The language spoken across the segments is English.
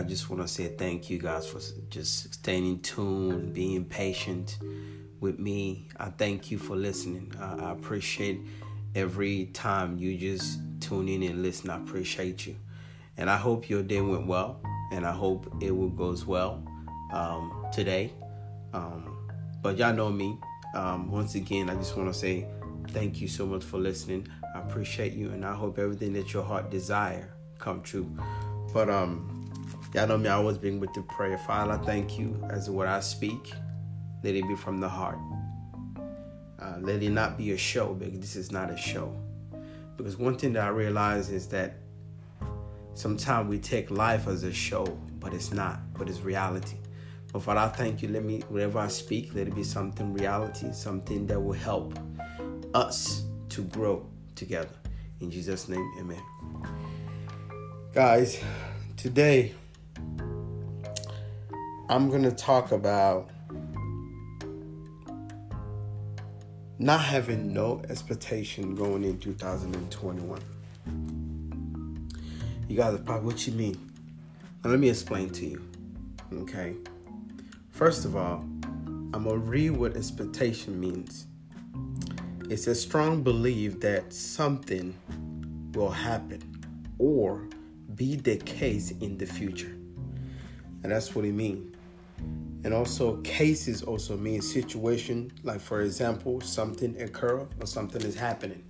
I just want to say thank you guys for just staying in tune, being patient with me. I thank you for listening. I, I appreciate every time you just tune in and listen. I appreciate you. And I hope your day went well, and I hope it will goes well um, today. Um, but y'all know me. Um, once again, I just want to say thank you so much for listening. I appreciate you, and I hope everything that your heart desire come true. But um, y'all know me. I always been with the prayer. Father, I thank you as what I speak. Let it be from the heart. Uh, let it not be a show because this is not a show. Because one thing that I realize is that sometimes we take life as a show, but it's not. But it's reality. But Father, I thank you. Let me, whenever I speak, let it be something reality, something that will help us to grow together. In Jesus' name, amen. Guys, today I'm going to talk about not having no expectation going in 2021. You guys are probably, what you mean? Now, let me explain to you. Okay. First of all, I'm going to read what expectation means. It's a strong belief that something will happen or be the case in the future. And that's what it means. And also cases also mean situation, like for example, something occur or something is happening.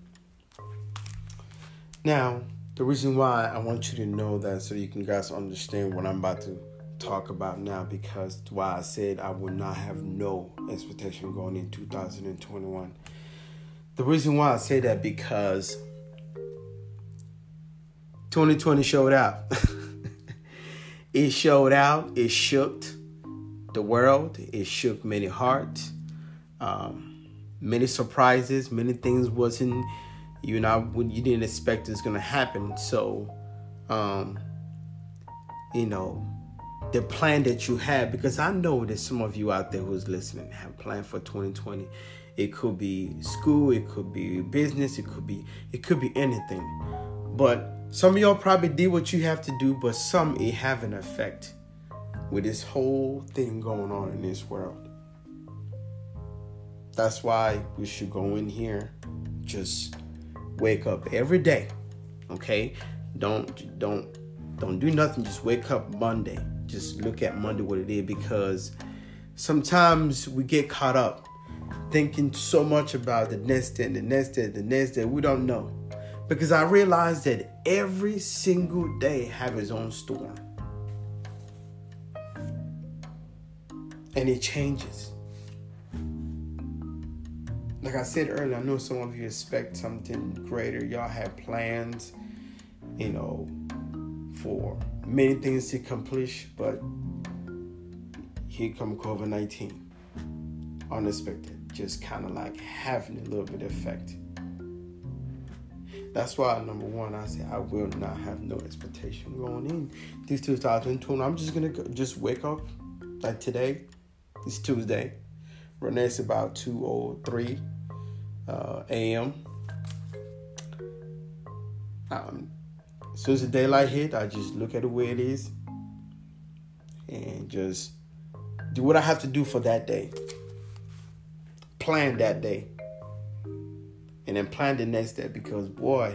Now, the reason why I want you to know that so you can guys understand what I'm about to talk about now because why I said I will not have no expectation going in 2021. The reason why I say that because 2020 showed out. it showed out. It shook the world. It shook many hearts. Um, many surprises. Many things wasn't you know you didn't expect it's gonna happen. So, um, you know, the plan that you had because I know that some of you out there who's listening have planned for 2020. It could be school. It could be business. It could be it could be anything. But some of y'all probably did what you have to do, but some it have an effect with this whole thing going on in this world. That's why we should go in here, just wake up every day. Okay? Don't don't don't do nothing, just wake up Monday. Just look at Monday what it is because sometimes we get caught up thinking so much about the next day, the next day, the next day. We don't know because I realized that every single day have its own storm. And it changes. Like I said earlier, I know some of you expect something greater. Y'all have plans, you know, for many things to accomplish, but here come COVID-19. Unexpected. Just kind of like having a little bit of effect. That's why number one, I say I will not have no expectation going in this 2020. I'm just gonna go, just wake up like today. It's Tuesday. Renee's about 2:03 uh, a.m. Um, as soon as the daylight hit, I just look at the way it is and just do what I have to do for that day. Plan that day and then plan the next day because boy,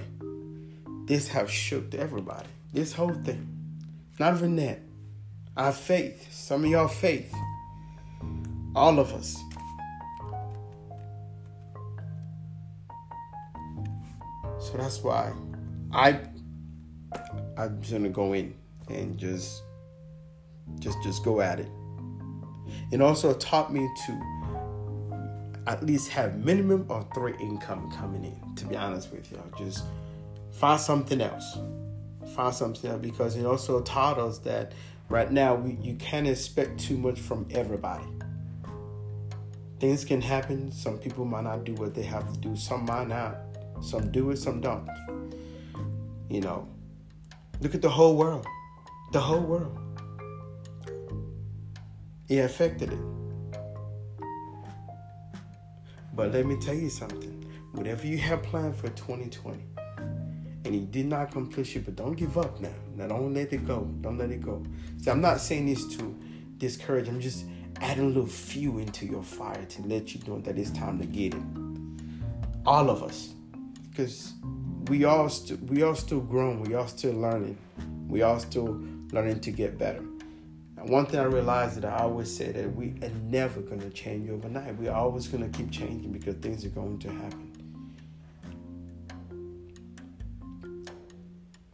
this have shook everybody. This whole thing. Not even that. Our faith. Some of y'all faith. All of us. So that's why I I'm just gonna go in and just just just go at it. It also taught me to at least have minimum of three income coming in. To be honest with y'all. just find something else. Find something else because it also taught us that right now we, you can't expect too much from everybody. Things can happen. Some people might not do what they have to do. Some might not. Some do it. Some don't. You know, look at the whole world. The whole world. It affected it. But let me tell you something. Whatever you have planned for 2020 and you did not accomplish it, but don't give up now. Now don't let it go. Don't let it go. See, I'm not saying this to discourage. I'm just adding a little fuel into your fire to let you know that it's time to get it. All of us, because we all st- we all still growing. We all still learning. We all still learning to get better. And one thing I realized that I always say that we are never gonna change overnight. We're always gonna keep changing because things are going to happen.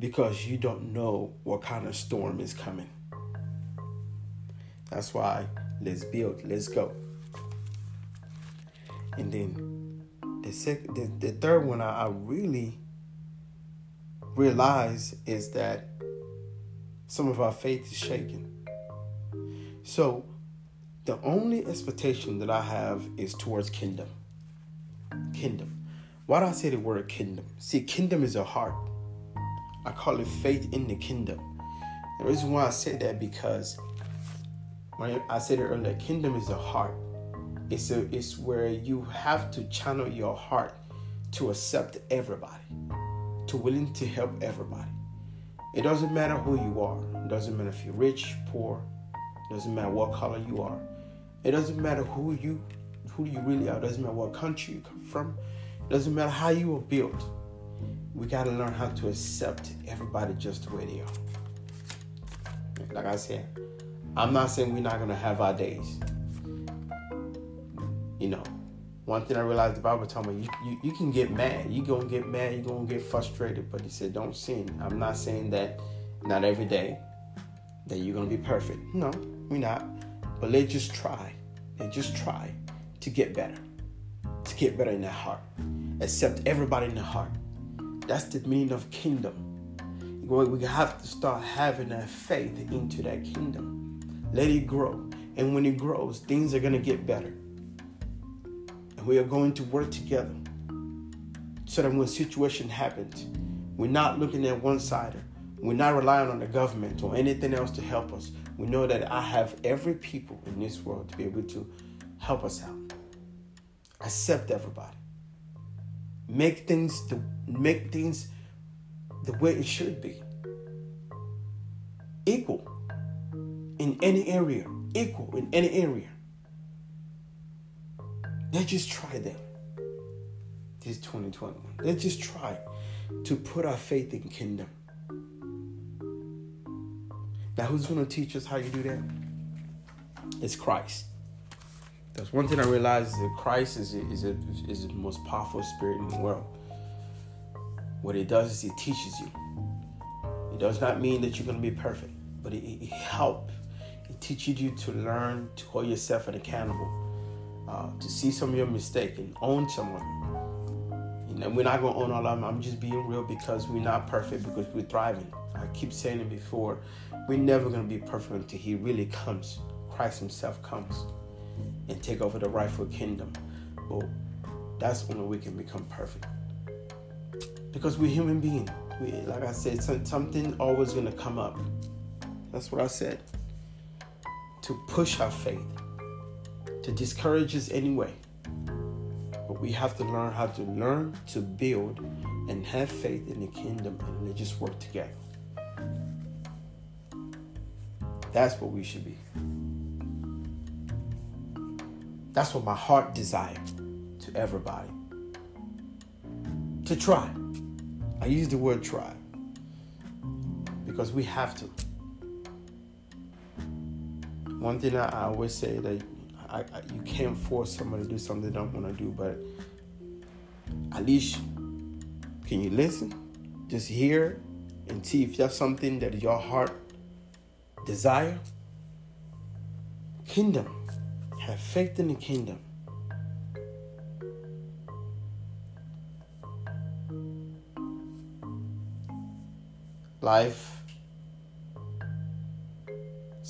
because you don't know what kind of storm is coming. That's why let's build, let's go. And then the second, the, the third one I, I really realize is that some of our faith is shaken. So the only expectation that I have is towards kingdom. Kingdom. Why do I say the word kingdom? See, kingdom is a heart. I call it faith in the kingdom. The reason why I say that because I said it earlier, kingdom is the heart. It's a, it's where you have to channel your heart to accept everybody, to willing to help everybody. It doesn't matter who you are. It doesn't matter if you're rich, poor. It doesn't matter what color you are. It doesn't matter who you who you really are. It doesn't matter what country you come from. It doesn't matter how you were built we got to learn how to accept everybody just the way they are. Like I said, I'm not saying we're not to have our days. You know, one thing I realized the Bible told me, you, you, you can get mad. You're to get mad. You're to get frustrated. But he said, don't sin. I'm not saying that not every day that you're to be perfect. No, we're not. But let's just try. Let's just try to get better. To get better in that heart. Accept everybody in the heart that's the meaning of kingdom. We have to start having that faith into that kingdom. Let it grow. And when it grows, things are going to get better. And we are going to work together so that when a situation happens, we're not looking at one side. We're not relying on the government or anything else to help us. We know that I have every people in this world to be able to help us out. Accept everybody make things the make things the way it should be. Equal in any area. Equal in any area. Let's just try that. This 2021. Let's just try to put our faith in kingdom. Now, who's going to teach us how you do that? It's Christ. That's one thing I realized is that Christ is is, a, is the most powerful spirit in the world. What it does is it teaches you. It does not mean that you're going to be perfect, but it, it helps. It teaches you to learn to hold yourself accountable, uh, to see some of your mistake and own some of them. You know, we're not to own all of them. I'm just being real because we're not perfect because we're thriving. I keep saying it before. We're never going to be perfect until He really comes. Christ Himself comes and take over the rightful kingdom. Well, that's when we can become perfect. Because we're human beings. We, like I said, something always gonna come up. That's what I said. To push our faith, to discourage us anyway. But we have to learn how to learn to build and have faith in the kingdom and they just work together. That's what we should be. That's what my heart desires to everybody. To try. I use the word try because we have to. One thing I, I always say that I, I, you can't force somebody to do something they don't want to do, but at least can you listen? Just hear and see if that's something that your heart desire. Kingdom have faith in the kingdom. Life.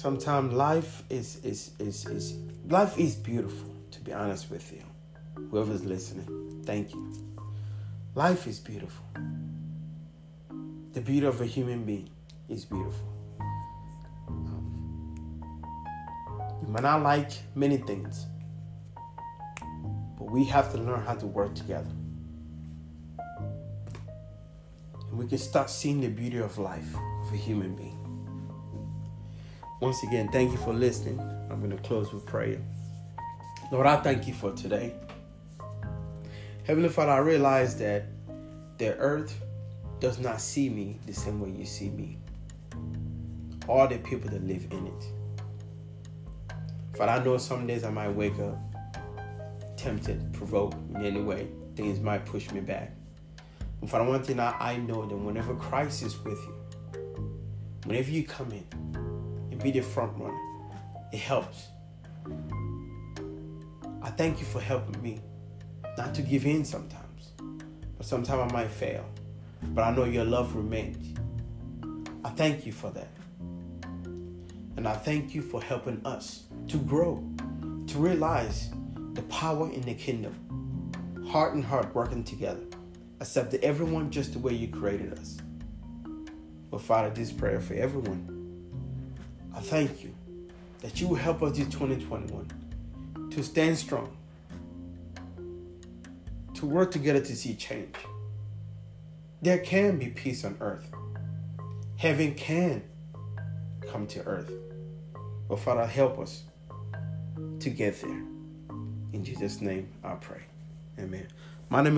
Sometimes life is, is, is, is life is beautiful, to be honest with you. Whoever's listening, thank you. Life is beautiful. The beauty of a human being is beautiful. You might not like many things, but we have to learn how to work together. And we can start seeing the beauty of life of a human being. Once again, thank you for listening. I'm going to close with prayer. Lord, I thank you for today. Heavenly Father, I realize that the earth does not see me the same way you see me. All the people that live in it. Father, I know some days I might wake up tempted, provoked in any way. Things might push me back. But Father, one thing I, I know that whenever Christ is with you, whenever you come in be the front runner, it helps. I thank you for helping me not to give in sometimes, but sometimes I might fail. But I know your love remains. I thank you for that. And I thank you for helping us to grow, to realize the power in the kingdom, heart and heart working together, accept everyone just the way you created us. But Father, this prayer for everyone. I thank you that you will help us in 2021 to stand strong, to work together to see change. There can be peace on earth. Heaven can come to earth. But Father, help us to get there. In Jesus' name, I pray. Amen. My name